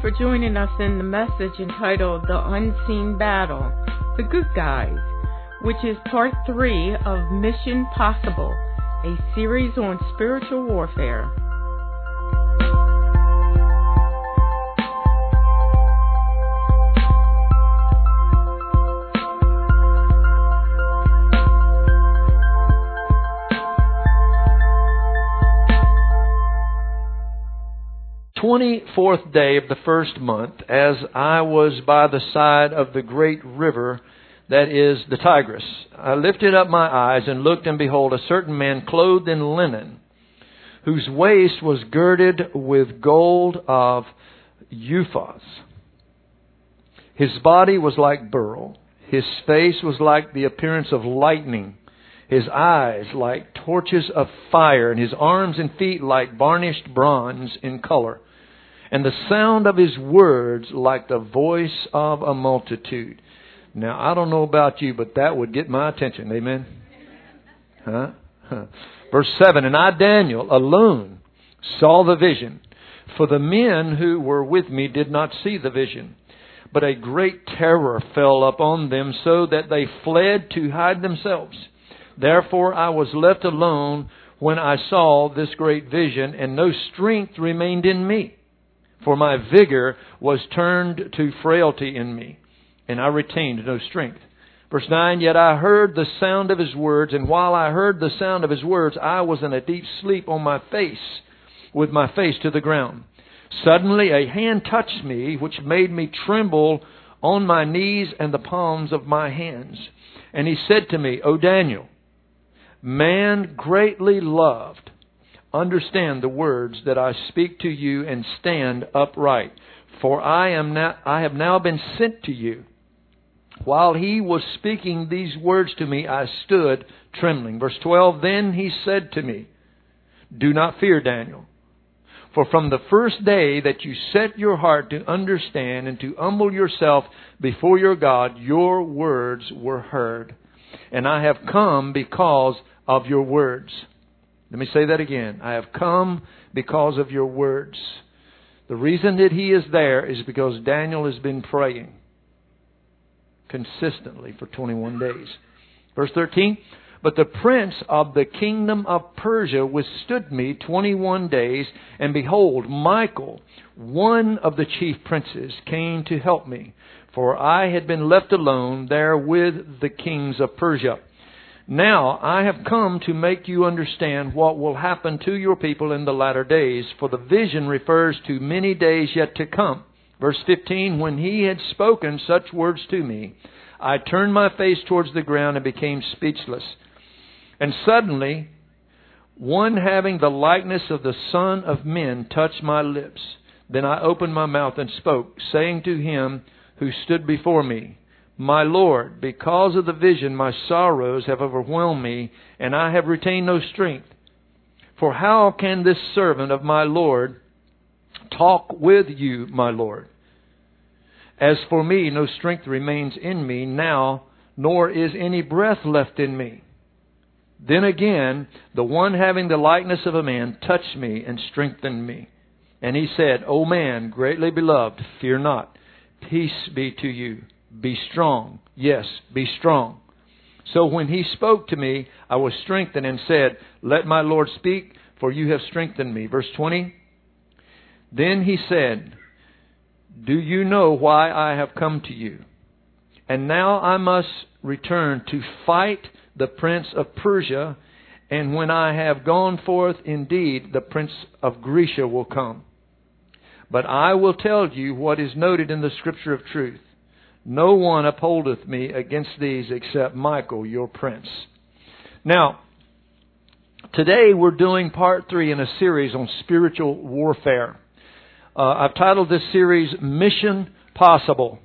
for joining us in the message entitled The Unseen Battle, The Good Guys, which is part three of Mission Possible, a series on spiritual warfare. 24th day of the first month, as I was by the side of the great river that is the Tigris, I lifted up my eyes and looked, and behold, a certain man clothed in linen, whose waist was girded with gold of Uphaz. His body was like beryl, his face was like the appearance of lightning, his eyes like torches of fire, and his arms and feet like varnished bronze in color and the sound of his words like the voice of a multitude. Now, I don't know about you, but that would get my attention. Amen? Huh? Verse 7 And I, Daniel, alone saw the vision, for the men who were with me did not see the vision. But a great terror fell upon them, so that they fled to hide themselves. Therefore I was left alone when I saw this great vision, and no strength remained in me for my vigor was turned to frailty in me, and I retained no strength. Verse 9, Yet I heard the sound of his words, and while I heard the sound of his words, I was in a deep sleep on my face, with my face to the ground. Suddenly a hand touched me, which made me tremble on my knees and the palms of my hands. And he said to me, O Daniel, man greatly loved understand the words that I speak to you and stand upright. For I am now, I have now been sent to you. While he was speaking these words to me, I stood trembling. Verse 12, Then he said to me, Do not fear, Daniel. For from the first day that you set your heart to understand and to humble yourself before your God, your words were heard. And I have come because of your words. Let me say that again. I have come because of your words. The reason that he is there is because Daniel has been praying consistently for 21 days. Verse 13. But the prince of the kingdom of Persia withstood me 21 days, and behold, Michael, one of the chief princes, came to help me, for I had been left alone there with the kings of Persia. Now I have come to make you understand what will happen to your people in the latter days, for the vision refers to many days yet to come. Verse 15, when he had spoken such words to me, I turned my face towards the ground and became speechless. And suddenly, one having the likeness of the Son of Men touched my lips. Then I opened my mouth and spoke, saying to him who stood before me, my Lord, because of the vision, my sorrows have overwhelmed me, and I have retained no strength. For how can this servant of my Lord talk with you, my Lord? As for me, no strength remains in me now, nor is any breath left in me. Then again, the one having the likeness of a man touched me and strengthened me. And he said, O man, greatly beloved, fear not. Peace be to you. Be strong. Yes, be strong. So when he spoke to me, I was strengthened and said, Let my Lord speak, for you have strengthened me. Verse 20. Then he said, Do you know why I have come to you? And now I must return to fight the prince of Persia, and when I have gone forth, indeed, the prince of Grecia will come. But I will tell you what is noted in the scripture of truth. No one upholdeth me against these except Michael, your prince. Now, today we're doing part three in a series on spiritual warfare. Uh, I've titled this series Mission Possible.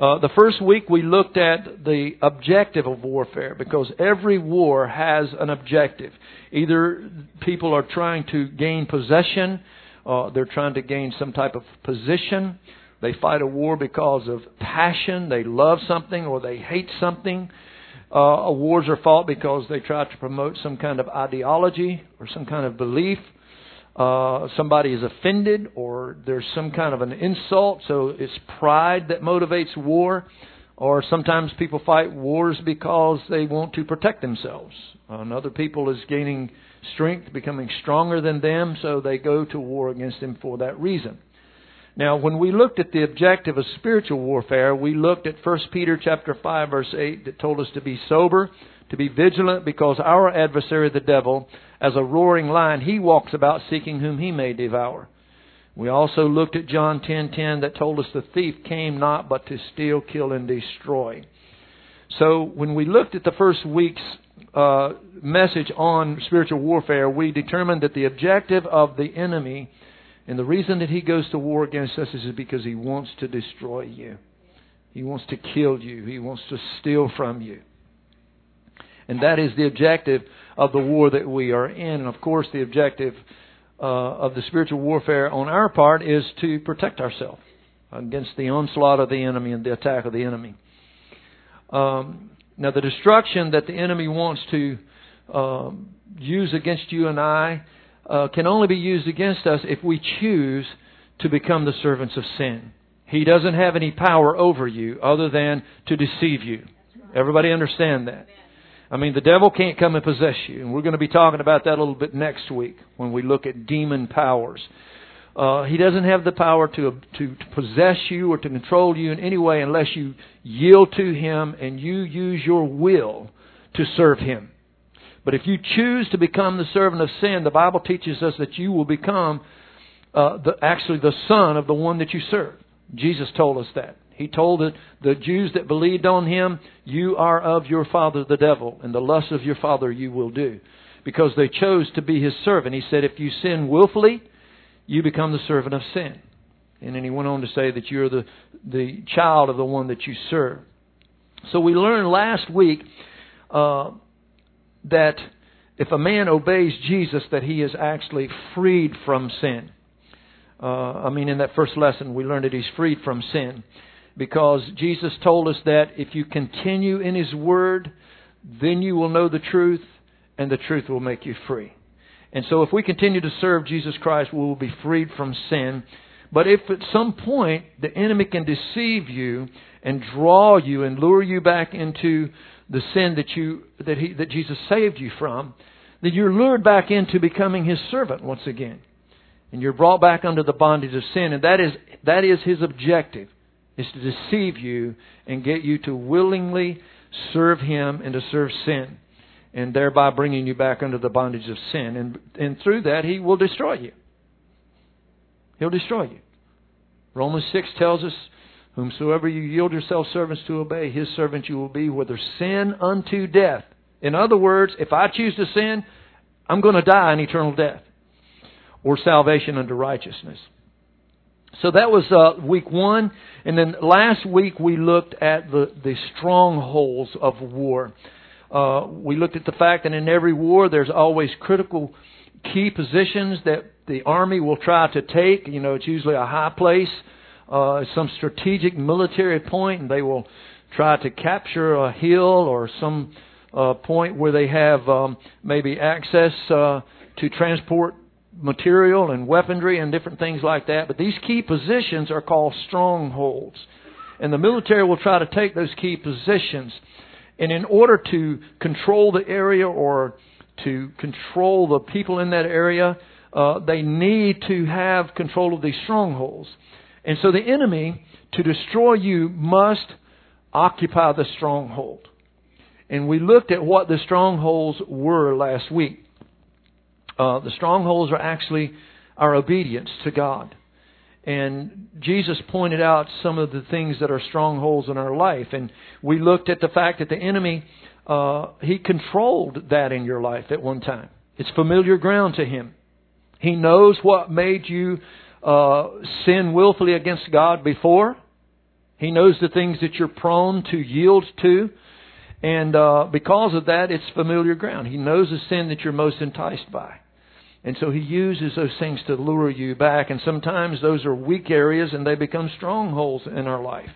Uh, the first week we looked at the objective of warfare because every war has an objective. Either people are trying to gain possession, uh, they're trying to gain some type of position, they fight a war because of passion. They love something or they hate something. Uh, wars are fought because they try to promote some kind of ideology or some kind of belief. uh, somebody is offended or there's some kind of an insult, so it's pride that motivates war. Or sometimes people fight wars because they want to protect themselves. Another people is gaining strength, becoming stronger than them, so they go to war against them for that reason. Now, when we looked at the objective of spiritual warfare, we looked at 1 Peter chapter 5 verse 8 that told us to be sober, to be vigilant because our adversary the devil, as a roaring lion, he walks about seeking whom he may devour. We also looked at John 10:10 that told us the thief came not but to steal, kill and destroy. So, when we looked at the first week's uh, message on spiritual warfare, we determined that the objective of the enemy and the reason that he goes to war against us is because he wants to destroy you. He wants to kill you. He wants to steal from you. And that is the objective of the war that we are in. And of course, the objective uh, of the spiritual warfare on our part is to protect ourselves against the onslaught of the enemy and the attack of the enemy. Um, now, the destruction that the enemy wants to um, use against you and I uh, can only be used against us if we choose to become the servants of sin. He doesn't have any power over you other than to deceive you. Everybody understand that? I mean, the devil can't come and possess you. And we're going to be talking about that a little bit next week when we look at demon powers. Uh, he doesn't have the power to, to, to possess you or to control you in any way unless you yield to him and you use your will to serve him. But if you choose to become the servant of sin, the Bible teaches us that you will become uh, the, actually the son of the one that you serve. Jesus told us that. He told the, the Jews that believed on him, You are of your father the devil, and the lust of your father you will do. Because they chose to be his servant. He said, If you sin willfully, you become the servant of sin. And then he went on to say that you're the, the child of the one that you serve. So we learned last week uh, that if a man obeys Jesus, that he is actually freed from sin. Uh, I mean, in that first lesson, we learned that he's freed from sin because Jesus told us that if you continue in his word, then you will know the truth, and the truth will make you free. And so, if we continue to serve Jesus Christ, we will be freed from sin. But if at some point the enemy can deceive you and draw you and lure you back into the sin that you that he that Jesus saved you from, then you're lured back into becoming his servant once again. And you're brought back under the bondage of sin, and that is that is his objective, is to deceive you and get you to willingly serve him and to serve sin. And thereby bringing you back under the bondage of sin. And and through that he will destroy you. He'll destroy you. Romans six tells us Whomsoever you yield yourselves servants to obey, his servant you will be, whether sin unto death. In other words, if I choose to sin, I'm going to die in eternal death. Or salvation unto righteousness. So that was uh, week one. And then last week we looked at the, the strongholds of war. Uh, we looked at the fact that in every war there's always critical key positions that the army will try to take. You know, it's usually a high place uh, some strategic military point, and they will try to capture a hill or some uh, point where they have um, maybe access uh, to transport material and weaponry and different things like that. But these key positions are called strongholds. And the military will try to take those key positions. And in order to control the area or to control the people in that area, uh, they need to have control of these strongholds. And so the enemy, to destroy you, must occupy the stronghold. And we looked at what the strongholds were last week. Uh, the strongholds are actually our obedience to God. And Jesus pointed out some of the things that are strongholds in our life. And we looked at the fact that the enemy, uh, he controlled that in your life at one time. It's familiar ground to him. He knows what made you uh, sin willfully against God before. He knows the things that you're prone to yield to. And uh, because of that, it's familiar ground. He knows the sin that you're most enticed by. And so he uses those things to lure you back. And sometimes those are weak areas and they become strongholds in our life.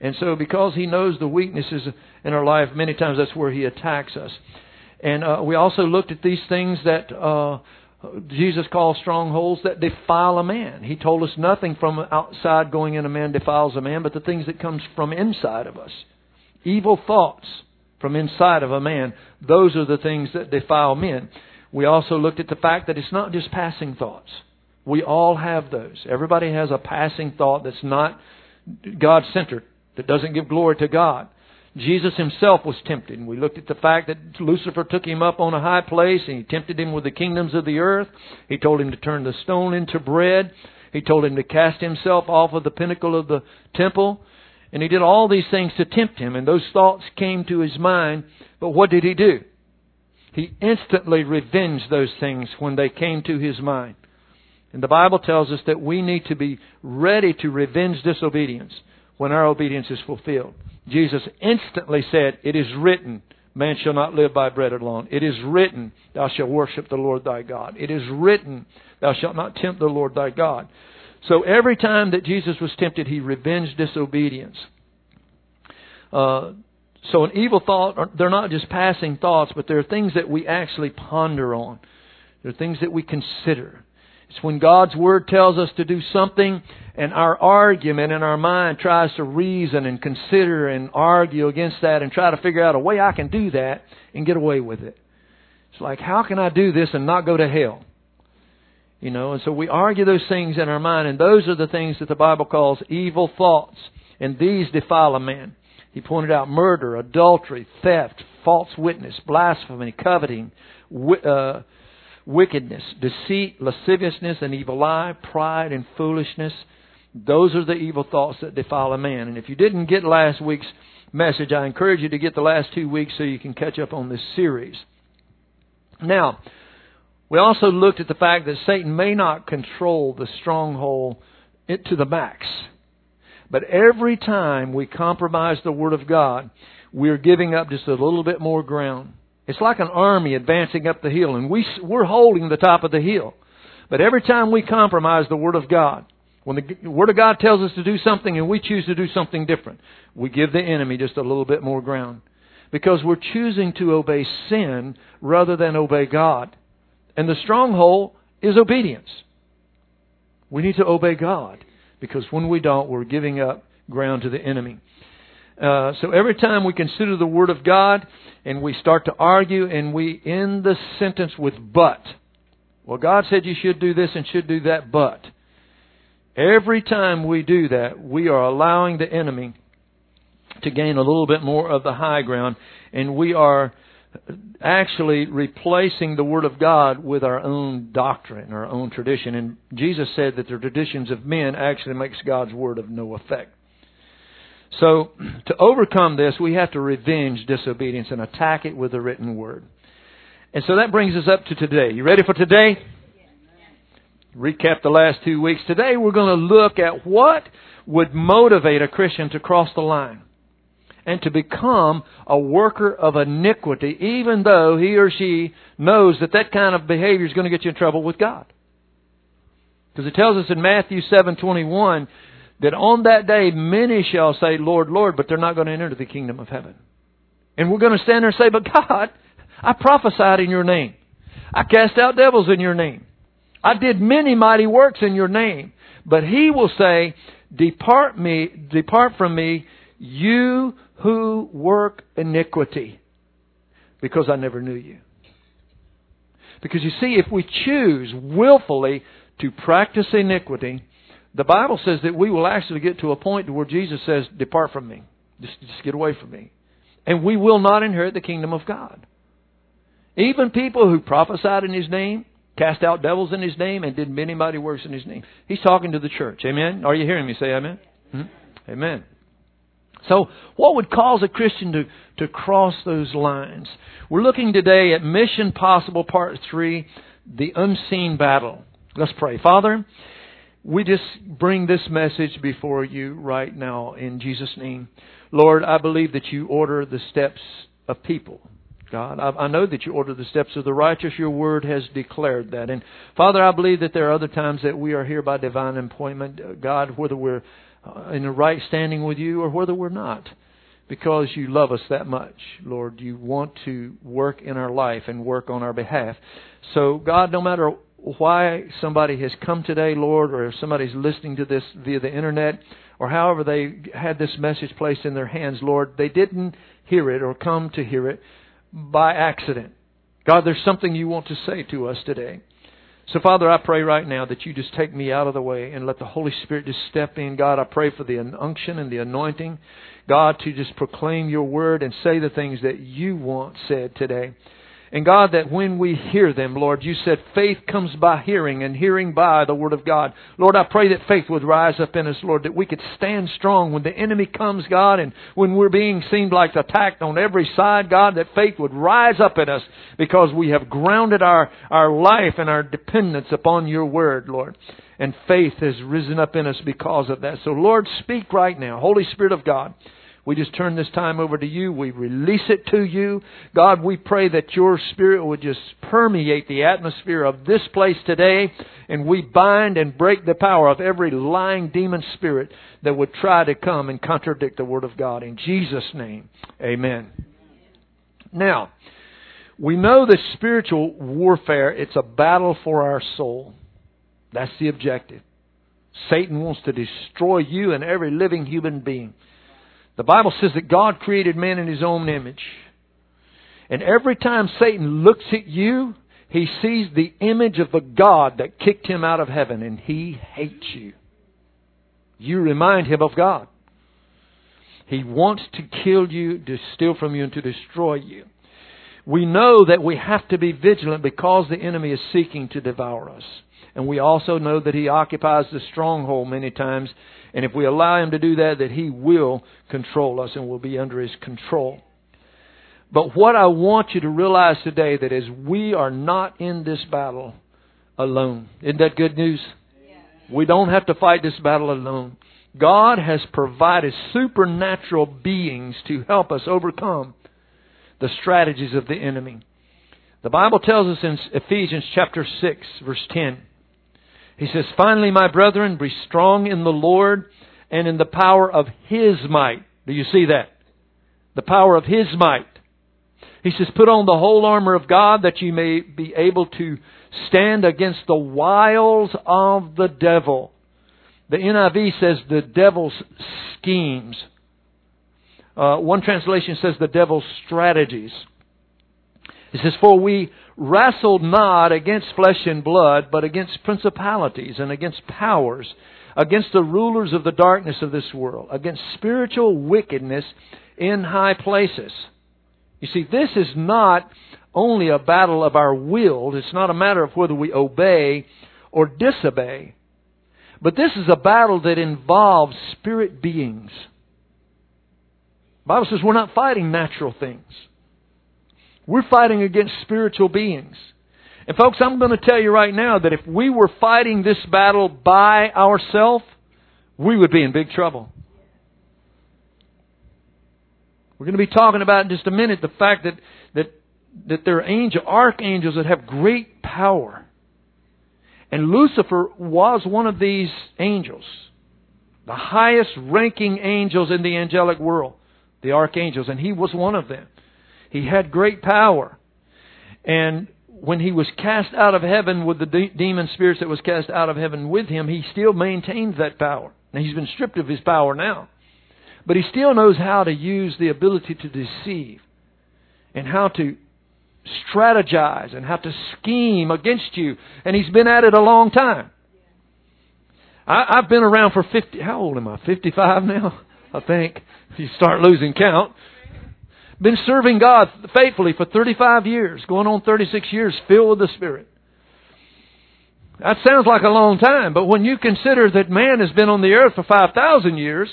And so because he knows the weaknesses in our life, many times that's where he attacks us. And uh, we also looked at these things that uh, Jesus calls strongholds that defile a man. He told us nothing from outside going in a man defiles a man, but the things that comes from inside of us. Evil thoughts from inside of a man, those are the things that defile men. We also looked at the fact that it's not just passing thoughts. We all have those. Everybody has a passing thought that's not God centered, that doesn't give glory to God. Jesus himself was tempted. And we looked at the fact that Lucifer took him up on a high place and he tempted him with the kingdoms of the earth. He told him to turn the stone into bread. He told him to cast himself off of the pinnacle of the temple. And he did all these things to tempt him. And those thoughts came to his mind. But what did he do? He instantly revenged those things when they came to his mind. And the Bible tells us that we need to be ready to revenge disobedience when our obedience is fulfilled. Jesus instantly said, It is written, man shall not live by bread alone. It is written, thou shalt worship the Lord thy God. It is written, thou shalt not tempt the Lord thy God. So every time that Jesus was tempted, he revenged disobedience. Uh, so an evil thought, they're not just passing thoughts, but they're things that we actually ponder on. They're things that we consider. It's when God's Word tells us to do something and our argument in our mind tries to reason and consider and argue against that and try to figure out a way I can do that and get away with it. It's like, how can I do this and not go to hell? You know, and so we argue those things in our mind, and those are the things that the Bible calls evil thoughts, and these defile a man. He pointed out murder, adultery, theft, false witness, blasphemy, coveting, uh, wickedness, deceit, lasciviousness, and evil eye, pride, and foolishness. Those are the evil thoughts that defile a man. And if you didn't get last week's message, I encourage you to get the last two weeks so you can catch up on this series. Now, we also looked at the fact that Satan may not control the stronghold to the max. But every time we compromise the Word of God, we're giving up just a little bit more ground. It's like an army advancing up the hill, and we, we're holding the top of the hill. But every time we compromise the Word of God, when the Word of God tells us to do something and we choose to do something different, we give the enemy just a little bit more ground. Because we're choosing to obey sin rather than obey God. And the stronghold is obedience. We need to obey God. Because when we don't, we're giving up ground to the enemy. Uh, so every time we consider the Word of God and we start to argue and we end the sentence with but. Well, God said you should do this and should do that, but. Every time we do that, we are allowing the enemy to gain a little bit more of the high ground and we are actually replacing the Word of God with our own doctrine, our own tradition. And Jesus said that the traditions of men actually makes God's Word of no effect. So, to overcome this, we have to revenge disobedience and attack it with the written Word. And so that brings us up to today. You ready for today? Recap the last two weeks. Today we're going to look at what would motivate a Christian to cross the line and to become a worker of iniquity, even though he or she knows that that kind of behavior is going to get you in trouble with God. Because it tells us in Matthew 7:21 that on that day many shall say, "Lord, Lord," but they're not going to enter the kingdom of heaven. And we're going to stand there and say, "But God, I prophesied in your name. I cast out devils in your name. I did many mighty works in your name." But he will say, "Depart me, depart from me, you who work iniquity, because I never knew you. Because you see, if we choose willfully to practice iniquity, the Bible says that we will actually get to a point where Jesus says, Depart from me. Just, just get away from me. And we will not inherit the kingdom of God. Even people who prophesied in His name, cast out devils in His name, and did many mighty works in His name. He's talking to the church. Amen? Are you hearing me say amen? Hmm? Amen. So, what would cause a Christian to, to cross those lines? We're looking today at Mission Possible Part 3, the unseen battle. Let's pray. Father, we just bring this message before you right now in Jesus' name. Lord, I believe that you order the steps of people. God, I, know that you order the steps of the righteous. Your word has declared that. And Father, I believe that there are other times that we are here by divine appointment. God, whether we're uh, in a right standing with you or whether we're not. Because you love us that much, Lord. You want to work in our life and work on our behalf. So, God, no matter why somebody has come today, Lord, or if somebody's listening to this via the internet, or however they had this message placed in their hands, Lord, they didn't hear it or come to hear it by accident. God, there's something you want to say to us today. So, Father, I pray right now that you just take me out of the way and let the Holy Spirit just step in. God, I pray for the unction and the anointing. God, to just proclaim your word and say the things that you want said today. And God, that when we hear them, Lord, you said faith comes by hearing and hearing by the Word of God. Lord, I pray that faith would rise up in us, Lord, that we could stand strong when the enemy comes, God, and when we're being seemed like attacked on every side, God, that faith would rise up in us because we have grounded our, our life and our dependence upon your Word, Lord. And faith has risen up in us because of that. So, Lord, speak right now. Holy Spirit of God. We just turn this time over to you. We release it to you. God, we pray that your Spirit would just permeate the atmosphere of this place today. And we bind and break the power of every lying demon spirit that would try to come and contradict the Word of God. In Jesus' name, amen. Now, we know that spiritual warfare, it's a battle for our soul. That's the objective. Satan wants to destroy you and every living human being. The Bible says that God created man in his own image. And every time Satan looks at you, he sees the image of the God that kicked him out of heaven, and he hates you. You remind him of God. He wants to kill you, to steal from you, and to destroy you. We know that we have to be vigilant because the enemy is seeking to devour us. And we also know that he occupies the stronghold many times and if we allow Him to do that, that He will control us and will be under His control. But what I want you to realize today that is we are not in this battle alone. Isn't that good news? We don't have to fight this battle alone. God has provided supernatural beings to help us overcome the strategies of the enemy. The Bible tells us in Ephesians chapter 6 verse 10 he says, Finally, my brethren, be strong in the Lord and in the power of His might. Do you see that? The power of His might. He says, Put on the whole armor of God that you may be able to stand against the wiles of the devil. The NIV says the devil's schemes. Uh, one translation says the devil's strategies. It says, For we wrestled not against flesh and blood, but against principalities and against powers, against the rulers of the darkness of this world, against spiritual wickedness in high places. You see, this is not only a battle of our will. It's not a matter of whether we obey or disobey. But this is a battle that involves spirit beings. The Bible says we're not fighting natural things. We're fighting against spiritual beings. And folks, I'm going to tell you right now that if we were fighting this battle by ourselves, we would be in big trouble. We're going to be talking about in just a minute the fact that, that, that there are angel, archangels that have great power. And Lucifer was one of these angels, the highest ranking angels in the angelic world, the archangels, and he was one of them. He had great power. And when he was cast out of heaven with the de- demon spirits that was cast out of heaven with him, he still maintains that power. Now he's been stripped of his power now. But he still knows how to use the ability to deceive and how to strategize and how to scheme against you. And he's been at it a long time. I, I've been around for 50, how old am I? 55 now? I think. If you start losing count. Been serving God faithfully for 35 years, going on 36 years, filled with the Spirit. That sounds like a long time, but when you consider that man has been on the earth for 5,000 years,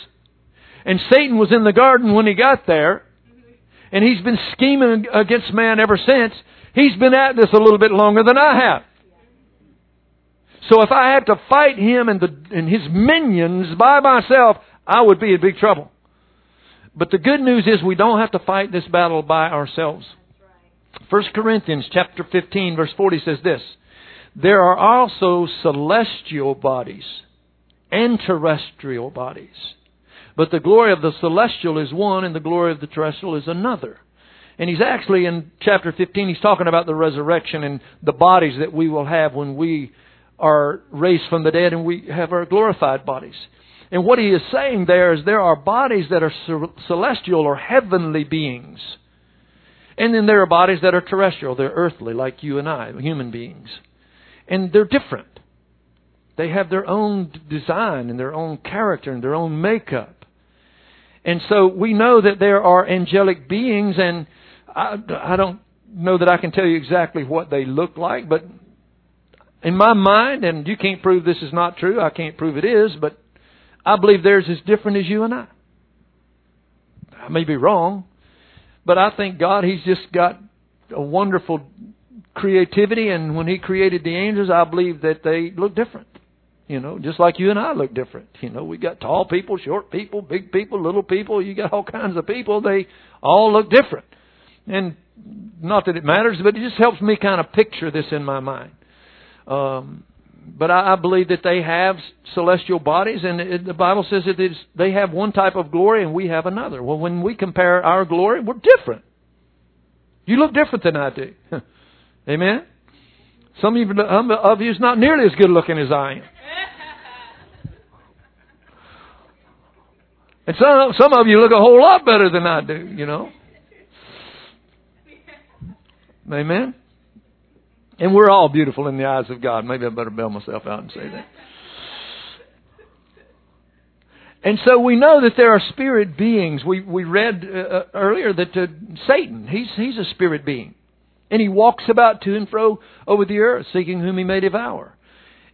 and Satan was in the garden when he got there, and he's been scheming against man ever since, he's been at this a little bit longer than I have. So if I had to fight him and, the, and his minions by myself, I would be in big trouble. But the good news is we don't have to fight this battle by ourselves. 1 Corinthians chapter 15 verse 40 says this, There are also celestial bodies and terrestrial bodies. But the glory of the celestial is one and the glory of the terrestrial is another. And he's actually in chapter 15, he's talking about the resurrection and the bodies that we will have when we are raised from the dead and we have our glorified bodies. And what he is saying there is there are bodies that are celestial or heavenly beings. And then there are bodies that are terrestrial, they're earthly, like you and I, human beings. And they're different. They have their own design and their own character and their own makeup. And so we know that there are angelic beings, and I, I don't know that I can tell you exactly what they look like, but in my mind, and you can't prove this is not true, I can't prove it is, but I believe theirs is different as you and I. I may be wrong, but I think God, He's just got a wonderful creativity, and when He created the angels, I believe that they look different. You know, just like you and I look different. You know, we got tall people, short people, big people, little people. You got all kinds of people. They all look different. And not that it matters, but it just helps me kind of picture this in my mind. Um, but I, believe that they have celestial bodies, and it, the Bible says that they have one type of glory and we have another. Well, when we compare our glory, we're different. You look different than I do. Amen? Some of you, um, of you is not nearly as good looking as I am. And some, some of you look a whole lot better than I do, you know. Amen? And we're all beautiful in the eyes of God. Maybe I better bail myself out and say that. And so we know that there are spirit beings. We we read uh, uh, earlier that uh, Satan, he's he's a spirit being. And he walks about to and fro over the earth seeking whom he may devour.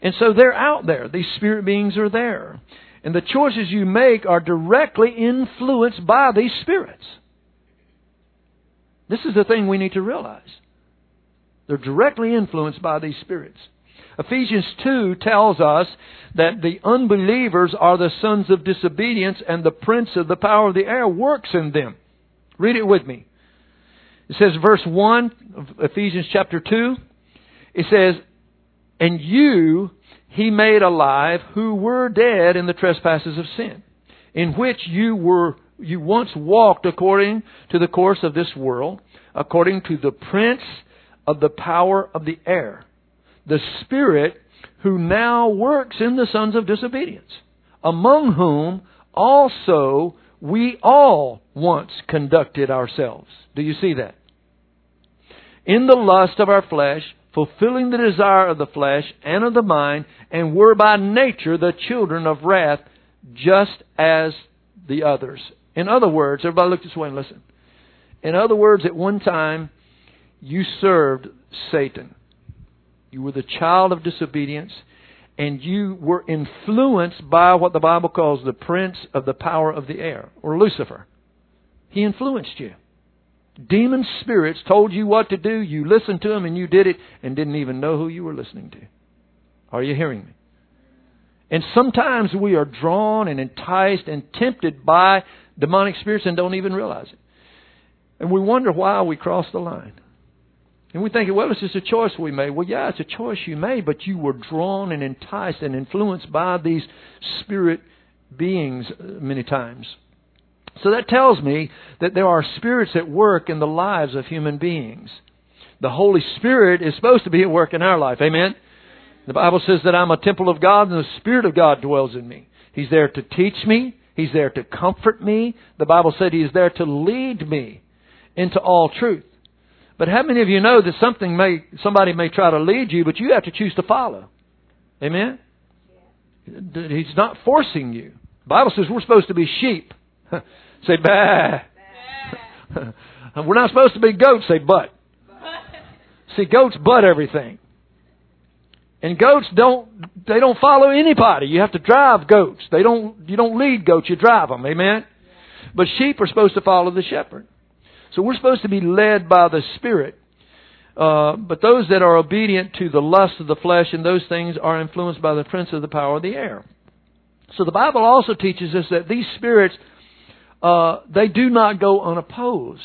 And so they're out there. These spirit beings are there. And the choices you make are directly influenced by these spirits. This is the thing we need to realize. They're directly influenced by these spirits. Ephesians 2 tells us that the unbelievers are the sons of disobedience and the prince of the power of the air works in them. Read it with me. It says, verse 1 of Ephesians chapter 2, it says, And you he made alive who were dead in the trespasses of sin, in which you were you once walked according to the course of this world, according to the prince of the power of the air, the Spirit who now works in the sons of disobedience, among whom also we all once conducted ourselves. Do you see that? In the lust of our flesh, fulfilling the desire of the flesh and of the mind, and were by nature the children of wrath, just as the others. In other words, everybody look this way and listen. In other words, at one time, you served Satan. You were the child of disobedience, and you were influenced by what the Bible calls the prince of the power of the air, or Lucifer. He influenced you. Demon spirits told you what to do, you listened to them, and you did it, and didn't even know who you were listening to. Are you hearing me? And sometimes we are drawn and enticed and tempted by demonic spirits and don't even realize it. And we wonder why we cross the line. And we think, well, it's just a choice we made. Well, yeah, it's a choice you made, but you were drawn and enticed and influenced by these spirit beings uh, many times. So that tells me that there are spirits at work in the lives of human beings. The Holy Spirit is supposed to be at work in our life. Amen? The Bible says that I'm a temple of God and the Spirit of God dwells in me. He's there to teach me. He's there to comfort me. The Bible said He is there to lead me into all truth. But how many of you know that something may, somebody may try to lead you, but you have to choose to follow? Amen? He's not forcing you. The Bible says we're supposed to be sheep. say bah. we're not supposed to be goats. Say but. See, goats butt everything. And goats don't they don't follow anybody. You have to drive goats. They don't you don't lead goats, you drive them. Amen. But sheep are supposed to follow the shepherd. So we're supposed to be led by the Spirit. Uh, but those that are obedient to the lust of the flesh and those things are influenced by the prince of the power of the air. So the Bible also teaches us that these spirits, uh, they do not go unopposed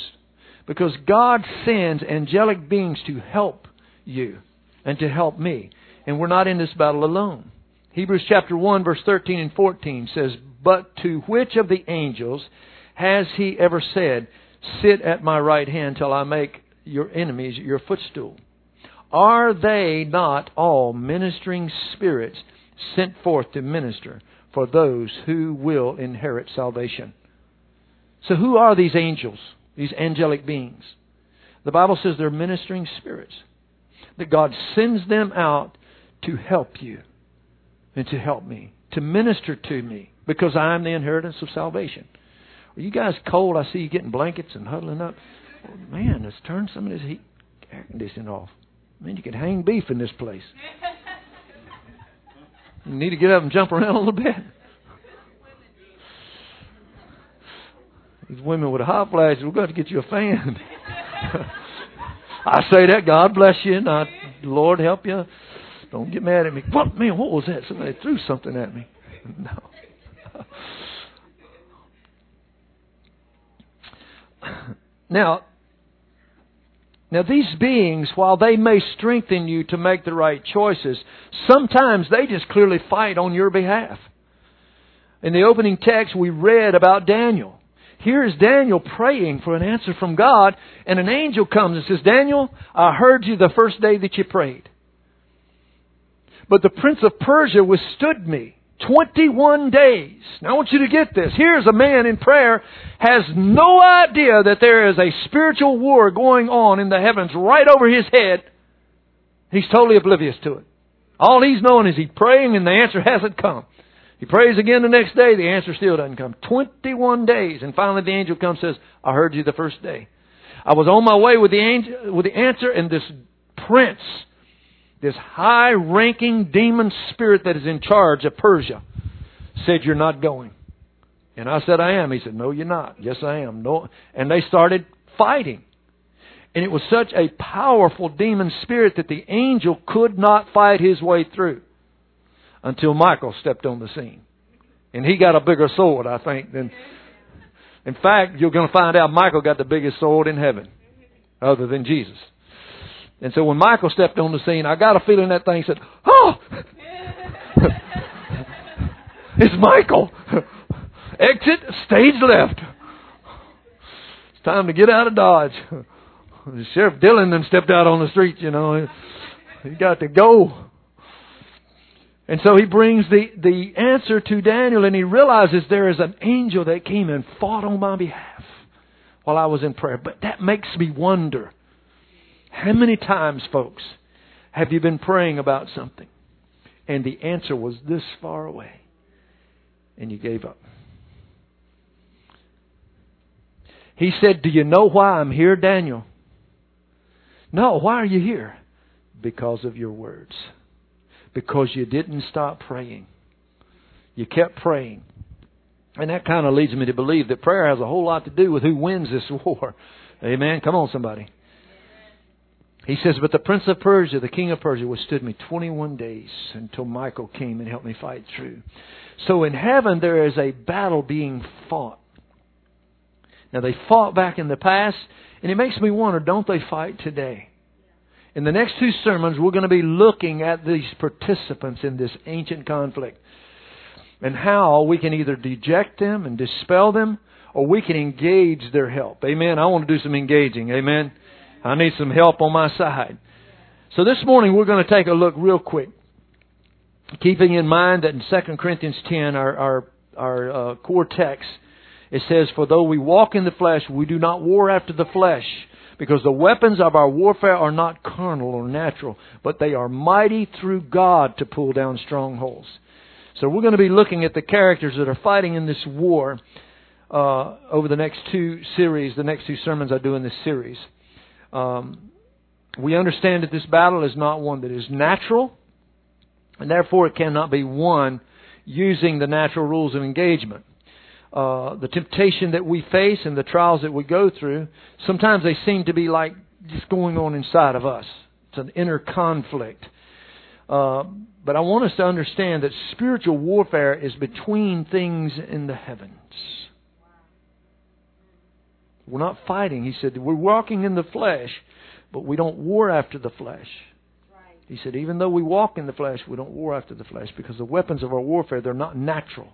because God sends angelic beings to help you and to help me. And we're not in this battle alone. Hebrews chapter 1 verse 13 and 14 says, But to which of the angels has he ever said, Sit at my right hand till I make your enemies your footstool. Are they not all ministering spirits sent forth to minister for those who will inherit salvation? So, who are these angels, these angelic beings? The Bible says they're ministering spirits, that God sends them out to help you and to help me, to minister to me, because I am the inheritance of salvation. Are you guys cold? I see you getting blankets and huddling up. man, let's turn some of this heat air conditioning off. Man, you could hang beef in this place. You need to get up and jump around a little bit. These women with a hot flash, we're going to get you a fan. I say that, God bless you, not Lord help you. Don't get mad at me. What man, what was that? Somebody threw something at me. No. Now, now these beings, while they may strengthen you to make the right choices, sometimes they just clearly fight on your behalf. In the opening text, we read about Daniel. Here is Daniel praying for an answer from God, and an angel comes and says, Daniel, I heard you the first day that you prayed. But the prince of Persia withstood me 21 days. Now I want you to get this. Here's a man in prayer has no idea that there is a spiritual war going on in the heavens right over his head. He's totally oblivious to it. All he's knowing is he's praying and the answer hasn't come. He prays again the next day, the answer still doesn't come. 21 days. And finally the angel comes and says, I heard you the first day. I was on my way with the angel, with the answer and this prince, this high ranking demon spirit that is in charge of Persia said, you're not going. And I said, I am. He said, no, you're not. Yes, I am. No. And they started fighting. And it was such a powerful demon spirit that the angel could not fight his way through until Michael stepped on the scene. And he got a bigger sword, I think, than. In fact, you're going to find out Michael got the biggest sword in heaven, other than Jesus. And so when Michael stepped on the scene, I got a feeling that thing said, Oh! it's Michael! Exit, stage left. It's time to get out of Dodge. Sheriff Dillon then stepped out on the street, you know. He got to go. And so he brings the, the answer to Daniel and he realizes there is an angel that came and fought on my behalf while I was in prayer. But that makes me wonder how many times, folks, have you been praying about something and the answer was this far away and you gave up? He said, Do you know why I'm here, Daniel? No, why are you here? Because of your words because you didn't stop praying. You kept praying. And that kind of leads me to believe that prayer has a whole lot to do with who wins this war. Amen. Come on, somebody. He says, But the prince of Persia, the king of Persia, withstood me 21 days until Michael came and helped me fight through. So in heaven, there is a battle being fought. Now, they fought back in the past, and it makes me wonder don't they fight today? In the next two sermons, we're going to be looking at these participants in this ancient conflict and how we can either deject them and dispel them or we can engage their help. Amen. I want to do some engaging. Amen. I need some help on my side. So this morning we're going to take a look real quick. Keeping in mind that in 2 Corinthians 10, our, our, our uh, core text, it says, For though we walk in the flesh, we do not war after the flesh. Because the weapons of our warfare are not carnal or natural, but they are mighty through God to pull down strongholds. So we're going to be looking at the characters that are fighting in this war uh, over the next two series, the next two sermons I do in this series. Um, we understand that this battle is not one that is natural, and therefore it cannot be won using the natural rules of engagement. Uh, the temptation that we face and the trials that we go through, sometimes they seem to be like just going on inside of us. It's an inner conflict. Uh, but I want us to understand that spiritual warfare is between things in the heavens. We're not fighting. He said, we're walking in the flesh, but we don't war after the flesh. He said, even though we walk in the flesh, we don't war after the flesh because the weapons of our warfare, they're not natural.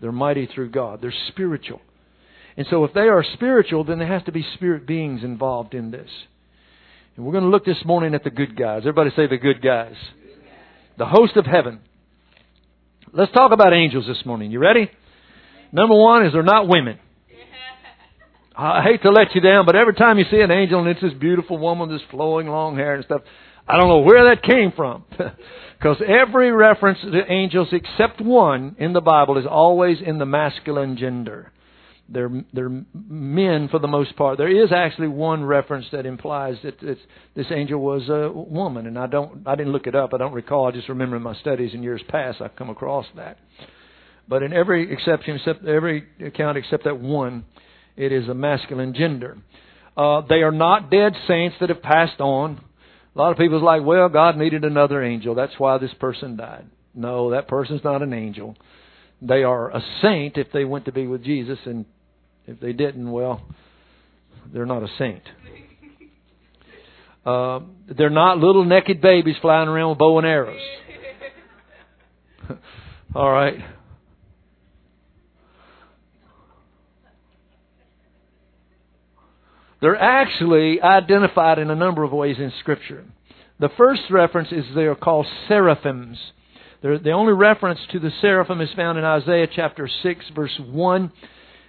They're mighty through God. They're spiritual. And so if they are spiritual, then there has to be spirit beings involved in this. And we're going to look this morning at the good guys. Everybody say the good guys. The host of heaven. Let's talk about angels this morning. You ready? Number one is they're not women. I hate to let you down, but every time you see an angel and it's this beautiful woman with this flowing long hair and stuff, I don't know where that came from. Because every reference to angels except one in the Bible is always in the masculine gender. They're, they're men for the most part. There is actually one reference that implies that this angel was a woman, and I don't, I didn't look it up. I don't recall. I just remember in my studies in years past I've come across that. But in every exception, except every account except that one, it is a masculine gender. Uh, they are not dead saints that have passed on. A lot of people's like, well, God needed another angel. That's why this person died. No, that person's not an angel. They are a saint if they went to be with Jesus, and if they didn't, well, they're not a saint. Uh, they're not little naked babies flying around with bow and arrows. All right. They're actually identified in a number of ways in Scripture. The first reference is they are called seraphims. They're, the only reference to the seraphim is found in Isaiah chapter 6, verse 1.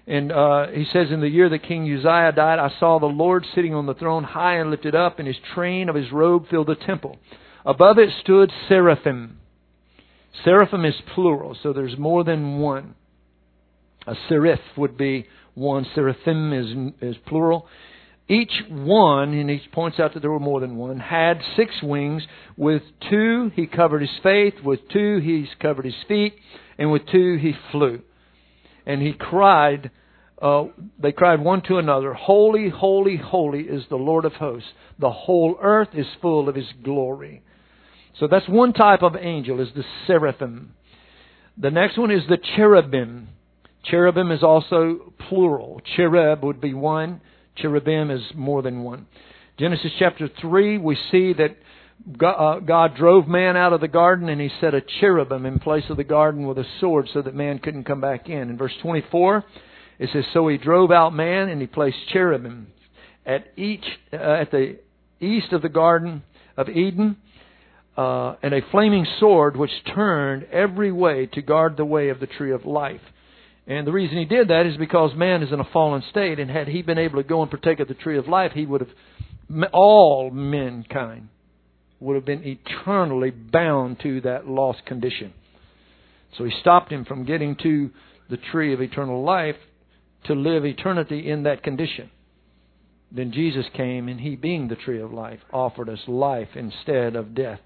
And uh, he says, In the year that King Uzziah died, I saw the Lord sitting on the throne, high and lifted up, and his train of his robe filled the temple. Above it stood seraphim. Seraphim is plural, so there's more than one. A seraph would be one. Seraphim is, is plural. Each one, and he points out that there were more than one, had six wings. With two he covered his face, with two he covered his feet, and with two he flew. And he cried, uh, they cried one to another, Holy, holy, holy is the Lord of hosts. The whole earth is full of his glory. So that's one type of angel, is the seraphim. The next one is the cherubim. Cherubim is also plural. Cherub would be one, cherubim is more than one. Genesis chapter 3, we see that uh, God drove man out of the garden and he set a cherubim in place of the garden with a sword so that man couldn't come back in. In verse 24, it says, So he drove out man and he placed cherubim at each, uh, at the east of the garden of Eden, uh, and a flaming sword which turned every way to guard the way of the tree of life. And the reason he did that is because man is in a fallen state, and had he been able to go and partake of the tree of life, he would have, all mankind would have been eternally bound to that lost condition. So he stopped him from getting to the tree of eternal life to live eternity in that condition. Then Jesus came, and he, being the tree of life, offered us life instead of death.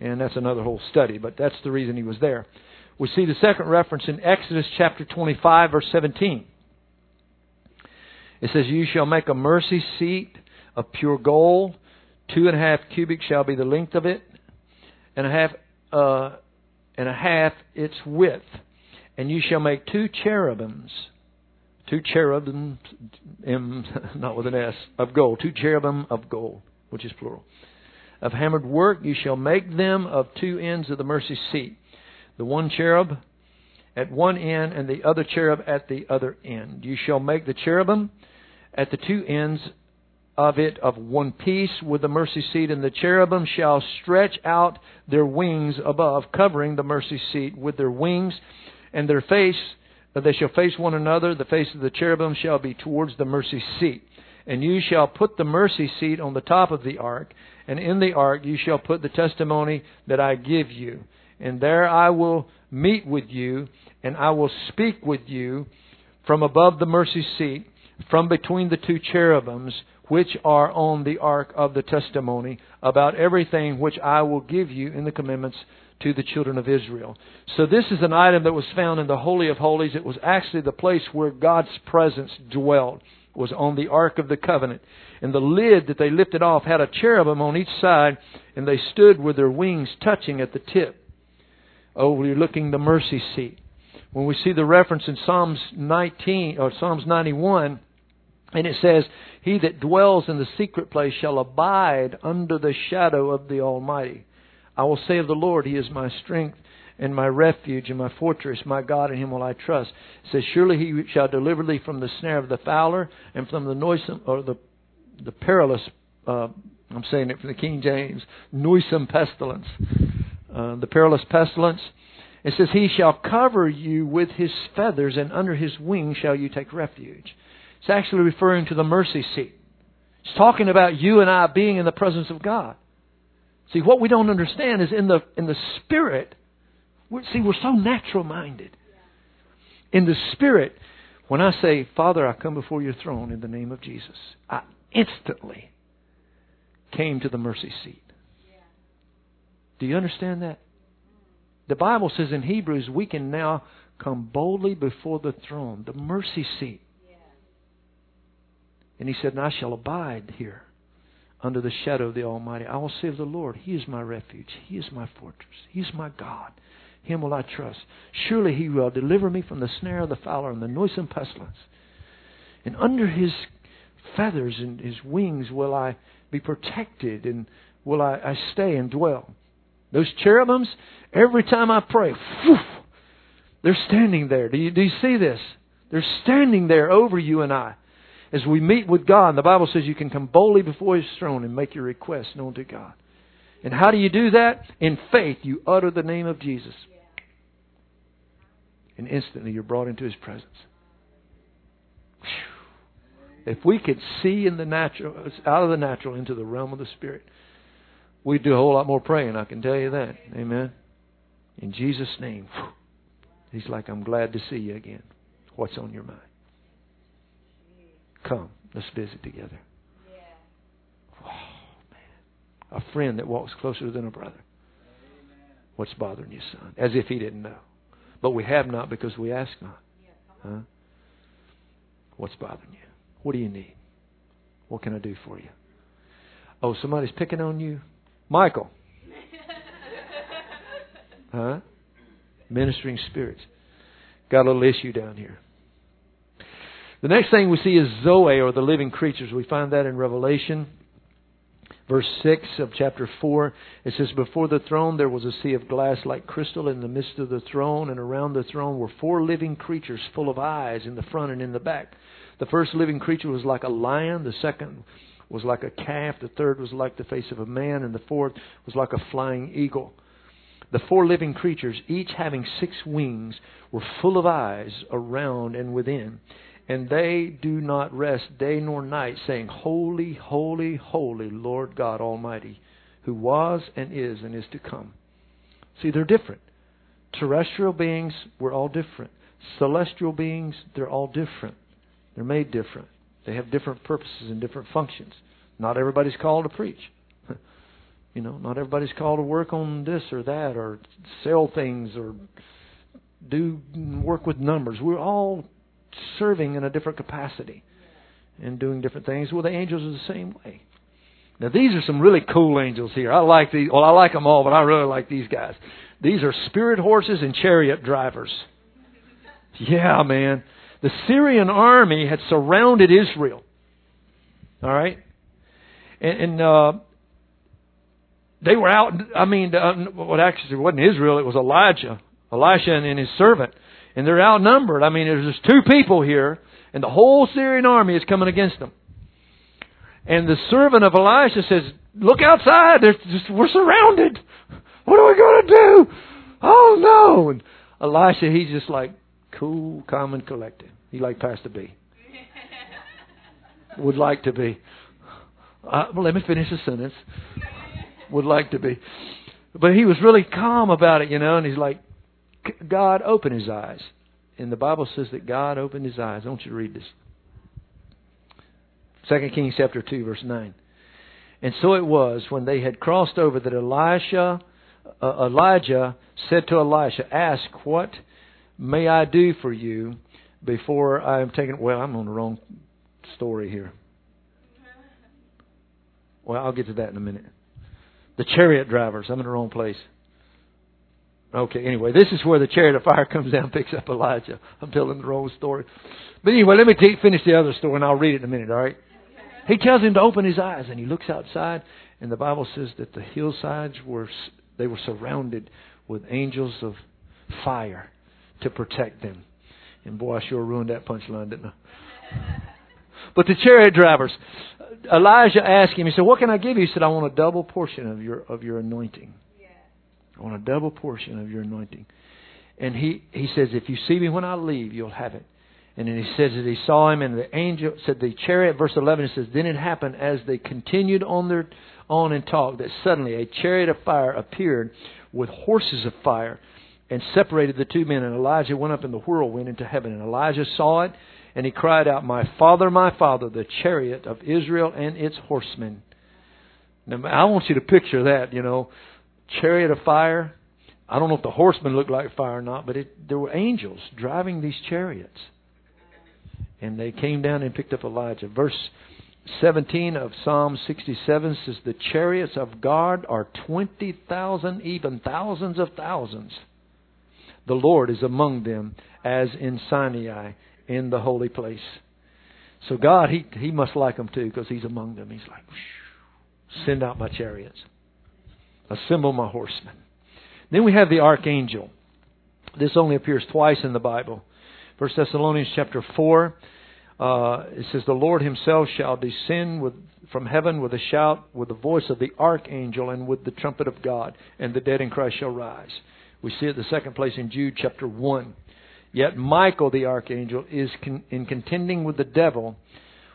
And that's another whole study, but that's the reason he was there. We see the second reference in Exodus chapter 25, verse 17. It says, You shall make a mercy seat of pure gold. Two and a half cubits shall be the length of it, and a half, uh, and a half its width. And you shall make two cherubims, two cherubims, not with an S, of gold, two cherubim of gold, which is plural. Of hammered work, you shall make them of two ends of the mercy seat the one cherub at one end and the other cherub at the other end. You shall make the cherubim at the two ends of it of one piece with the mercy seat, and the cherubim shall stretch out their wings above, covering the mercy seat with their wings, and their face, they shall face one another. The face of the cherubim shall be towards the mercy seat. And you shall put the mercy seat on the top of the ark, and in the ark you shall put the testimony that I give you and there I will meet with you, and I will speak with you from above the mercy seat, from between the two cherubims, which are on the ark of the testimony, about everything which I will give you in the commandments to the children of Israel. So this is an item that was found in the Holy of Holies. It was actually the place where God's presence dwelt, was on the Ark of the Covenant. And the lid that they lifted off had a cherubim on each side, and they stood with their wings touching at the tip overlooking the mercy seat. When we see the reference in Psalms 19 or Psalms 91, and it says, He that dwells in the secret place shall abide under the shadow of the Almighty. I will say of the Lord, He is my strength and my refuge and my fortress, my God, in him will I trust. It says, Surely he shall deliver thee from the snare of the fowler and from the noisome or the the perilous uh, I'm saying it from the King James, noisome pestilence. Uh, the perilous pestilence. It says, He shall cover you with his feathers, and under his wings shall you take refuge. It's actually referring to the mercy seat. It's talking about you and I being in the presence of God. See, what we don't understand is in the, in the Spirit, we're, see, we're so natural minded. In the Spirit, when I say, Father, I come before your throne in the name of Jesus, I instantly came to the mercy seat. Do you understand that? The Bible says in Hebrews, we can now come boldly before the throne, the mercy seat. And he said, And I shall abide here under the shadow of the Almighty. I will say of the Lord, He is my refuge. He is my fortress. He is my God. Him will I trust. Surely He will deliver me from the snare of the fowler and the noisome pestilence. And under His feathers and His wings will I be protected and will I, I stay and dwell. Those cherubims, every time I pray, whew, they're standing there. Do you, do you see this? They're standing there over you and I as we meet with God, the Bible says you can come boldly before His throne and make your requests known to God. And how do you do that? In faith, you utter the name of Jesus. And instantly you're brought into His presence. If we could see in the natural, out of the natural into the realm of the Spirit, we'd do a whole lot more praying, I can tell you that. Amen. In Jesus' name. He's like, I'm glad to see you again. What's on your mind? Come, let's visit together. Oh, man. A friend that walks closer than a brother. What's bothering you, son? As if he didn't know. But we have not because we ask not. Huh? What's bothering you? What do you need? What can I do for you? Oh, somebody's picking on you? Michael. huh? Ministering spirits. Got a little issue down here. The next thing we see is Zoe, or the living creatures. We find that in Revelation. Verse 6 of chapter 4, it says, Before the throne there was a sea of glass like crystal in the midst of the throne, and around the throne were four living creatures full of eyes in the front and in the back. The first living creature was like a lion, the second was like a calf, the third was like the face of a man, and the fourth was like a flying eagle. The four living creatures, each having six wings, were full of eyes around and within and they do not rest day nor night, saying, Holy, holy, holy, Lord God Almighty, who was and is and is to come. See, they're different. Terrestrial beings, we're all different. Celestial beings, they're all different. They're made different. They have different purposes and different functions. Not everybody's called to preach. you know, not everybody's called to work on this or that or sell things or do work with numbers. We're all serving in a different capacity and doing different things. Well, the angels are the same way. Now, these are some really cool angels here. I like these. Well, I like them all, but I really like these guys. These are spirit horses and chariot drivers. Yeah, man. The Syrian army had surrounded Israel. All right? And, and uh, they were out. I mean, uh, what actually wasn't Israel, it was Elijah. Elisha and his servant and they're outnumbered. I mean, there's just two people here, and the whole Syrian army is coming against them. And the servant of Elisha says, "Look outside! Just, we're surrounded. What are we going to do? Oh no!" And Elisha, he's just like cool, calm, and collected. He like Pastor B. Would like to be. Uh, well, let me finish the sentence. Would like to be. But he was really calm about it, you know, and he's like, God opened his eyes. And the Bible says that God opened his eyes. I want you to read this. 2 Kings chapter 2, verse 9. And so it was when they had crossed over that Elisha, uh, Elijah said to Elisha, Ask, what may I do for you before I am taken? Well, I'm on the wrong story here. Well, I'll get to that in a minute. The chariot drivers. I'm in the wrong place. Okay, anyway, this is where the chariot of fire comes down and picks up Elijah. I'm telling the wrong story. But anyway, let me t- finish the other story and I'll read it in a minute, all right? He tells him to open his eyes and he looks outside and the Bible says that the hillsides were they were surrounded with angels of fire to protect them. And boy, I sure ruined that punchline, didn't I? But the chariot drivers, Elijah asked him, he said, What can I give you? He said, I want a double portion of your of your anointing. I want a double portion of your anointing. And he, he says, If you see me when I leave, you'll have it. And then he says that he saw him, and the angel said, The chariot, verse 11, it says, Then it happened as they continued on their on and talked, that suddenly a chariot of fire appeared with horses of fire and separated the two men. And Elijah went up in the whirlwind into heaven. And Elijah saw it, and he cried out, My father, my father, the chariot of Israel and its horsemen. Now, I want you to picture that, you know, chariot of fire. I don't know if the horsemen looked like fire or not, but it, there were angels driving these chariots. And they came down and picked up Elijah. Verse 17 of Psalm 67 says, The chariots of God are 20,000, even thousands of thousands. The Lord is among them as in Sinai in the holy place. So God, He, he must like them too because He's among them. He's like, send out my chariots, assemble my horsemen. Then we have the archangel. This only appears twice in the Bible. First Thessalonians chapter 4 uh, it says, The Lord himself shall descend with, from heaven with a shout, with the voice of the archangel, and with the trumpet of God, and the dead in Christ shall rise. We see it the second place in Jude chapter 1. Yet Michael the archangel is con- in contending with the devil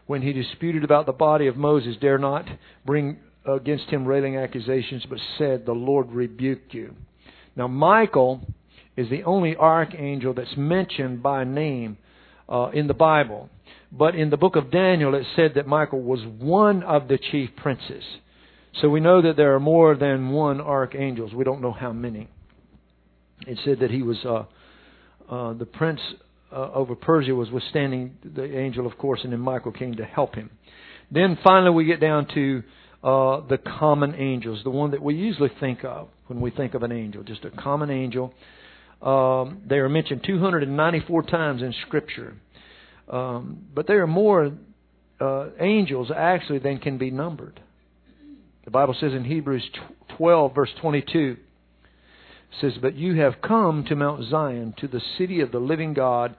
when he disputed about the body of Moses, dare not bring against him railing accusations, but said, The Lord rebuked you. Now, Michael is the only archangel that's mentioned by name uh, in the Bible. But in the book of Daniel, it said that Michael was one of the chief princes. So we know that there are more than one archangels. We don't know how many. It said that he was uh, uh, the prince uh, over Persia was withstanding the angel, of course, and then Michael came to help him. Then finally, we get down to uh, the common angels, the one that we usually think of when we think of an angel, just a common angel. Um, they are mentioned 294 times in Scripture. Um, but there are more uh, angels actually than can be numbered. The Bible says in Hebrews 12, verse 22, says, But you have come to Mount Zion, to the city of the living God,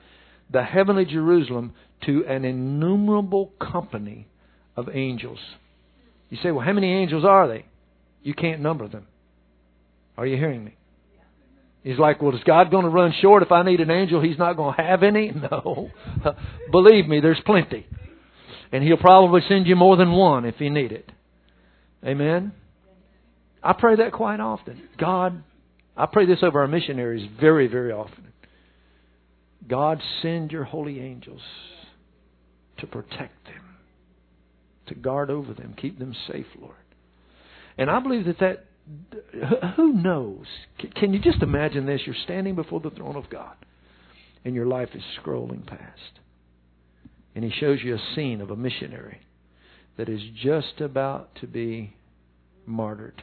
the heavenly Jerusalem, to an innumerable company of angels. You say, Well, how many angels are they? You can't number them. Are you hearing me? He's like, well, is God going to run short if I need an angel? He's not going to have any? No. Believe me, there's plenty. And He'll probably send you more than one if you need it. Amen? I pray that quite often. God, I pray this over our missionaries very, very often. God, send your holy angels to protect them, to guard over them, keep them safe, Lord. And I believe that that who knows? Can you just imagine this? You're standing before the throne of God, and your life is scrolling past. And He shows you a scene of a missionary that is just about to be martyred.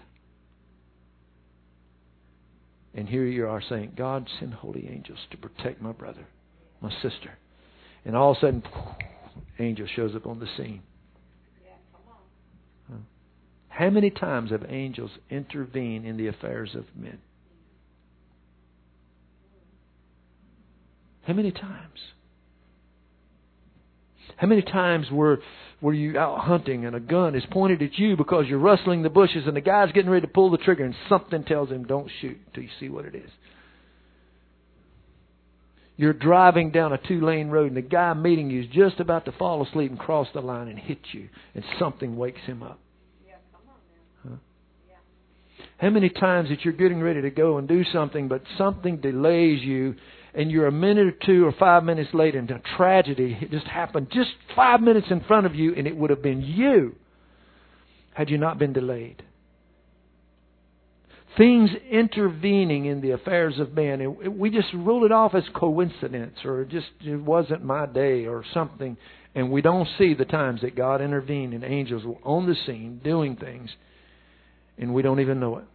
And here you are saying, God, send holy angels to protect my brother, my sister. And all of a sudden, angel shows up on the scene. How many times have angels intervened in the affairs of men? How many times? How many times were were you out hunting and a gun is pointed at you because you're rustling the bushes and the guy's getting ready to pull the trigger and something tells him don't shoot until you see what it is. You're driving down a two lane road and the guy meeting you is just about to fall asleep and cross the line and hit you and something wakes him up. How many times that you're getting ready to go and do something, but something delays you, and you're a minute or two or five minutes late, and a tragedy just happened just five minutes in front of you, and it would have been you had you not been delayed. Things intervening in the affairs of man, and we just rule it off as coincidence, or just it wasn't my day, or something, and we don't see the times that God intervened and angels were on the scene doing things and we don't even know it.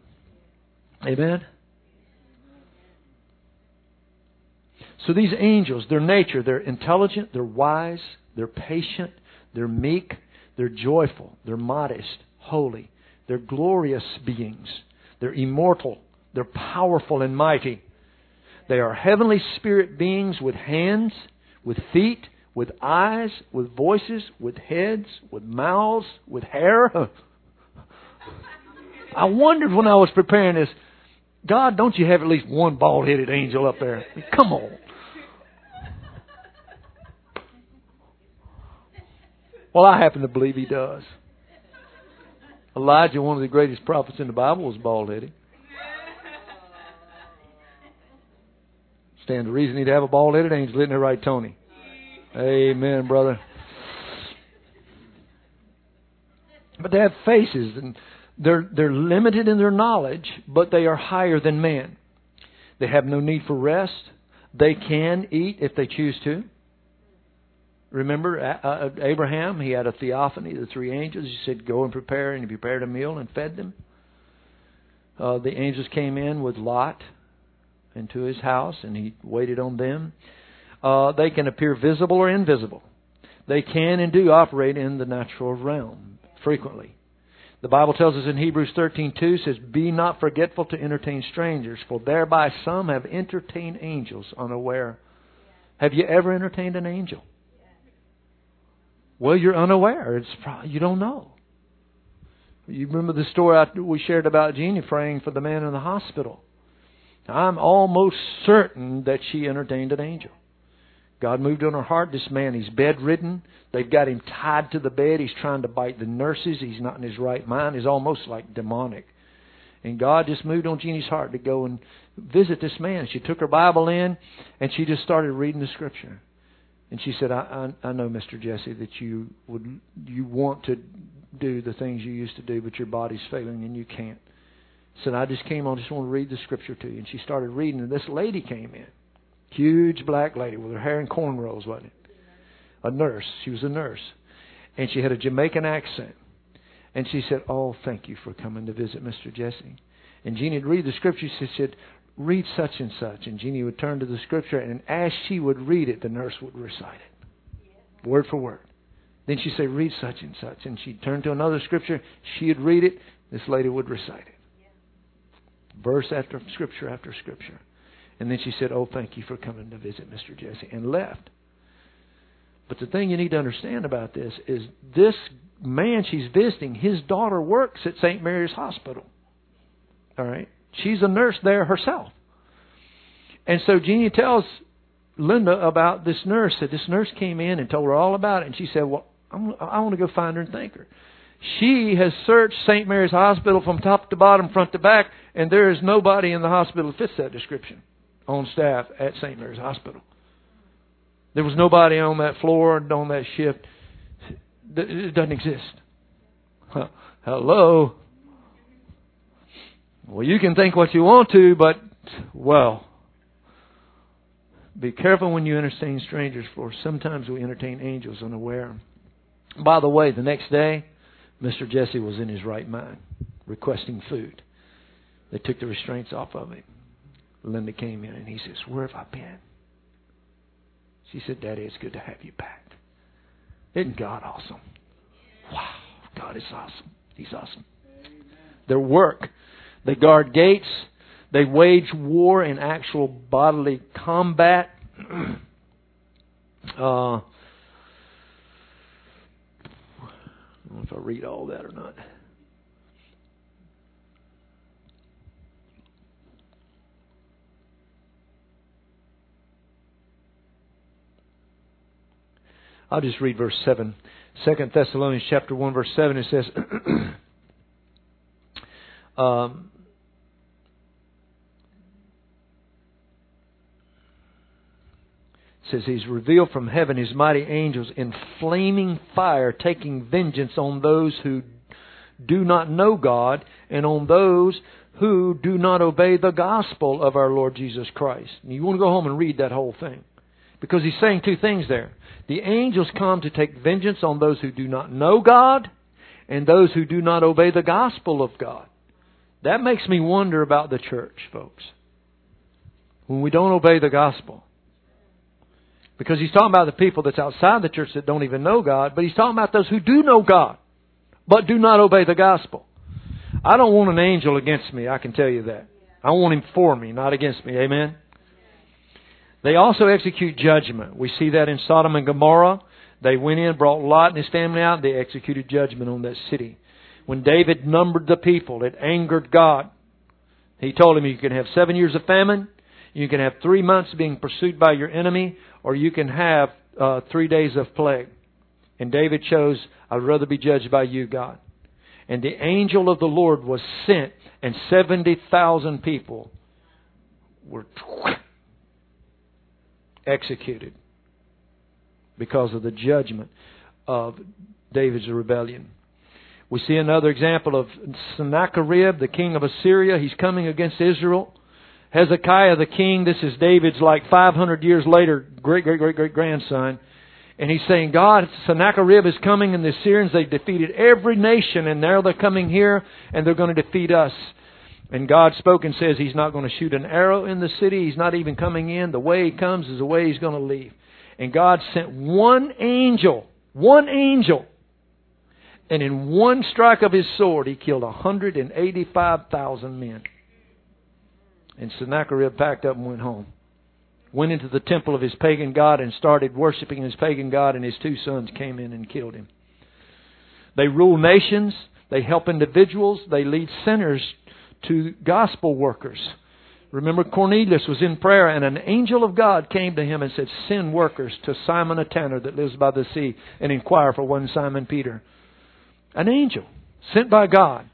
Amen? So these angels, their nature, they're intelligent, they're wise, they're patient, they're meek, they're joyful, they're modest, holy, they're glorious beings, they're immortal, they're powerful and mighty. They are heavenly spirit beings with hands, with feet, with eyes, with voices, with heads, with mouths, with hair. I wondered when I was preparing this, God, don't you have at least one bald headed angel up there? Come on. Well, I happen to believe he does. Elijah, one of the greatest prophets in the Bible, was bald headed. Stand the reason he'd have a bald headed angel, isn't it right, Tony? Amen, brother. But they have faces and they're they're limited in their knowledge, but they are higher than man. They have no need for rest. They can eat if they choose to. Remember uh, Abraham? He had a theophany, the three angels. He said, "Go and prepare," and he prepared a meal and fed them. Uh, the angels came in with Lot into his house, and he waited on them. Uh, they can appear visible or invisible. They can and do operate in the natural realm frequently. The Bible tells us in Hebrews 13:2 says, "Be not forgetful to entertain strangers, for thereby some have entertained angels unaware." Have you ever entertained an angel? Well, you're unaware. It's probably, you don't know. You remember the story we shared about Jeannie praying for the man in the hospital. I'm almost certain that she entertained an angel. God moved on her heart. This man, he's bedridden. They've got him tied to the bed. He's trying to bite the nurses. He's not in his right mind. He's almost like demonic. And God just moved on Jeannie's heart to go and visit this man. She took her Bible in and she just started reading the scripture. And she said, I, I, I know, Mr. Jesse, that you would you want to do the things you used to do, but your body's failing and you can't. Said, I just came on, just want to read the scripture to you. And she started reading, and this lady came in. Huge black lady with her hair in cornrows, wasn't it? A nurse. She was a nurse. And she had a Jamaican accent. And she said, Oh, thank you for coming to visit Mr. Jesse. And Jeannie would read the scripture. She said, read such and such. And Jeannie would turn to the scripture, and as she would read it, the nurse would recite it, word for word. Then she'd say, read such and such. And she'd turn to another scripture. She'd read it. This lady would recite it. Verse after scripture after scripture. And then she said, Oh, thank you for coming to visit Mr. Jesse, and left. But the thing you need to understand about this is this man she's visiting, his daughter works at St. Mary's Hospital. All right? She's a nurse there herself. And so Jeannie tells Linda about this nurse. That this nurse came in and told her all about it. And she said, Well, I'm, I want to go find her and thank her. She has searched St. Mary's Hospital from top to bottom, front to back, and there is nobody in the hospital that fits that description on staff at St. Mary's Hospital. There was nobody on that floor on that shift. It doesn't exist. Hello. Well, you can think what you want to, but, well, be careful when you entertain strangers, for sometimes we entertain angels unaware. By the way, the next day, Mr. Jesse was in his right mind, requesting food. They took the restraints off of him. Linda came in and he says, Where have I been? She said, Daddy, it's good to have you back. Isn't God awesome? Wow, God is awesome. He's awesome. Their work they guard gates. They wage war in actual bodily combat. uh, I don't know if I read all that or not. I'll just read verse 7. 2 Thessalonians chapter 1 verse 7 it says um, says he's revealed from heaven his mighty angels in flaming fire taking vengeance on those who do not know God and on those who do not obey the gospel of our Lord Jesus Christ. And you want to go home and read that whole thing. Because he's saying two things there. The angels come to take vengeance on those who do not know God and those who do not obey the gospel of God. That makes me wonder about the church, folks. When we don't obey the gospel. Because he's talking about the people that's outside the church that don't even know God, but he's talking about those who do know God, but do not obey the gospel. I don't want an angel against me, I can tell you that. I want him for me, not against me. Amen? They also execute judgment. We see that in Sodom and Gomorrah. They went in, brought Lot and his family out, and they executed judgment on that city. When David numbered the people, it angered God. He told him you can have seven years of famine, you can have three months being pursued by your enemy, or you can have uh, three days of plague. And David chose, I'd rather be judged by you, God. And the angel of the Lord was sent, and 70,000 people were executed because of the judgment of David's rebellion. We see another example of Sennacherib, the king of Assyria. He's coming against Israel. Hezekiah, the king, this is David's like 500 years later, great, great, great, great grandson. And he's saying, God, Sennacherib is coming and the Assyrians, they defeated every nation and now they're coming here and they're going to defeat us. And God spoke and says He's not going to shoot an arrow in the city. He's not even coming in. The way He comes is the way He's going to leave. And God sent one angel, one angel. And in one strike of His sword, He killed 185,000 men. And Sennacherib packed up and went home. Went into the temple of his pagan god and started worshiping his pagan god, and his two sons came in and killed him. They rule nations. They help individuals. They lead sinners to gospel workers. Remember, Cornelius was in prayer, and an angel of God came to him and said, Send workers to Simon a tanner that lives by the sea and inquire for one Simon Peter. An angel sent by God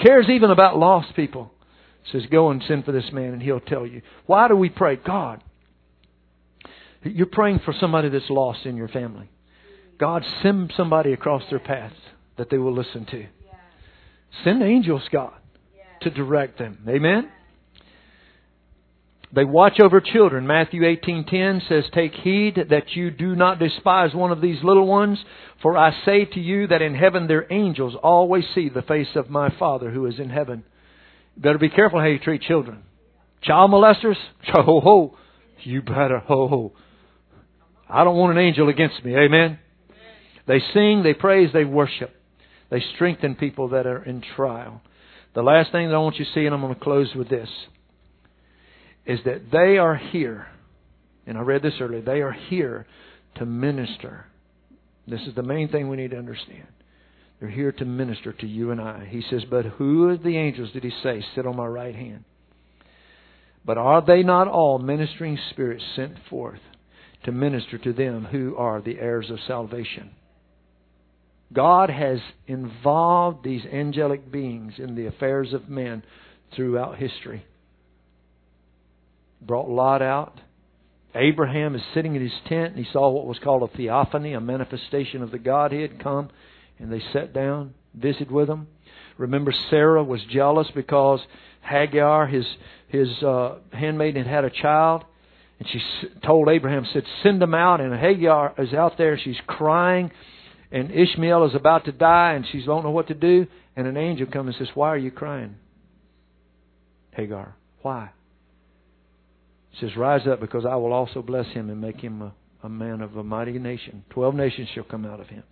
cares even about lost people. Says, Go and send for this man, and he'll tell you. Why do we pray? God, you're praying for somebody that's lost in your family. God, send somebody across their path that they will listen to. Send angels, God to direct them. Amen? They watch over children. Matthew 18:10 says, "Take heed that you do not despise one of these little ones, for I say to you that in heaven their angels always see the face of my Father who is in heaven." You better be careful how you treat children. Child molesters? Ho ho. You better ho ho. I don't want an angel against me. Amen. They sing, they praise, they worship. They strengthen people that are in trial. The last thing that I want you to see, and I'm going to close with this, is that they are here, and I read this earlier, they are here to minister. This is the main thing we need to understand. They're here to minister to you and I. He says, But who of the angels did he say sit on my right hand? But are they not all ministering spirits sent forth to minister to them who are the heirs of salvation? God has involved these angelic beings in the affairs of men throughout history. Brought Lot out. Abraham is sitting in his tent and he saw what was called a theophany, a manifestation of the Godhead come, and they sat down, visited with him. Remember, Sarah was jealous because Hagar, his his uh, handmaiden, had had a child, and she told Abraham, said, "Send them out." And Hagar is out there; she's crying and Ishmael is about to die and she don't know what to do, and an angel comes and says, Why are you crying? Hagar. Why? Says, Rise up because I will also bless him and make him a, a man of a mighty nation. Twelve nations shall come out of him.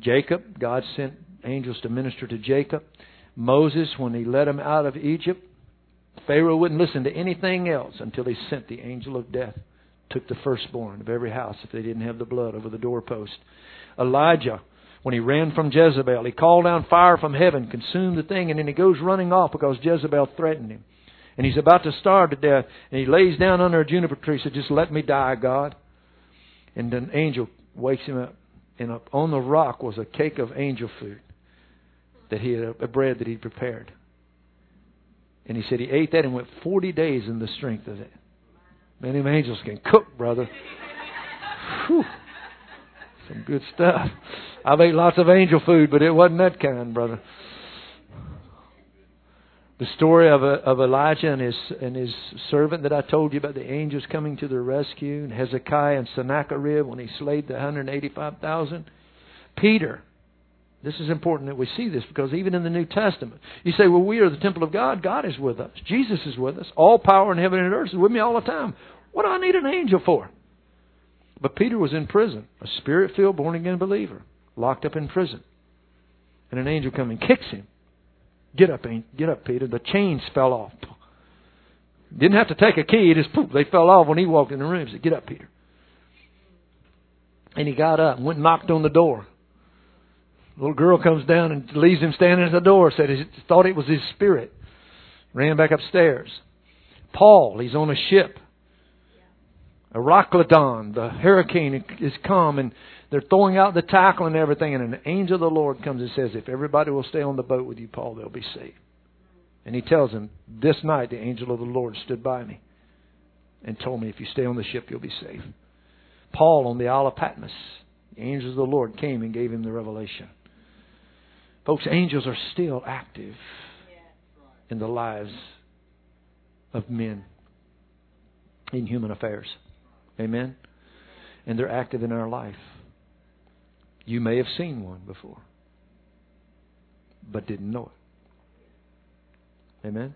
Jacob, God sent angels to minister to Jacob. Moses, when he led him out of Egypt, Pharaoh wouldn't listen to anything else until he sent the angel of death, took the firstborn of every house if they didn't have the blood over the doorpost. Elijah, when he ran from Jezebel, he called down fire from heaven, consumed the thing, and then he goes running off because Jezebel threatened him. And he's about to starve to death, and he lays down under a juniper tree, said, Just let me die, God. And an angel wakes him up, and up on the rock was a cake of angel food that he had, a bread that he'd prepared. And he said he ate that and went 40 days in the strength of it. Many angels can cook, brother. Whew. Some good stuff. I've ate lots of angel food, but it wasn't that kind, brother. The story of, uh, of Elijah and his, and his servant that I told you about, the angels coming to their rescue, and Hezekiah and Sennacherib when he slayed the 185,000. Peter. This is important that we see this because even in the New Testament, you say, well, we are the temple of God. God is with us. Jesus is with us. All power in heaven and earth is with me all the time. What do I need an angel for? But Peter was in prison, a spirit filled, born again believer, locked up in prison. And an angel comes and kicks him. Get up, get up, Peter. The chains fell off. Didn't have to take a key. He just poof, they fell off when he walked in the room. He said, "Get up, Peter." And he got up and went and knocked on the door. little girl comes down and leaves him standing at the door. Said he thought it was his spirit. Ran back upstairs. Paul, he's on a ship. Euroclydon, the hurricane is come and they're throwing out the tackle and everything, and an angel of the Lord comes and says, If everybody will stay on the boat with you, Paul, they'll be saved. And he tells him, This night the angel of the Lord stood by me and told me, If you stay on the ship, you'll be safe. Paul on the Isle of Patmos, the angels of the Lord came and gave him the revelation. Folks, angels are still active in the lives of men in human affairs. Amen? And they're active in our life. You may have seen one before, but didn't know it. Amen?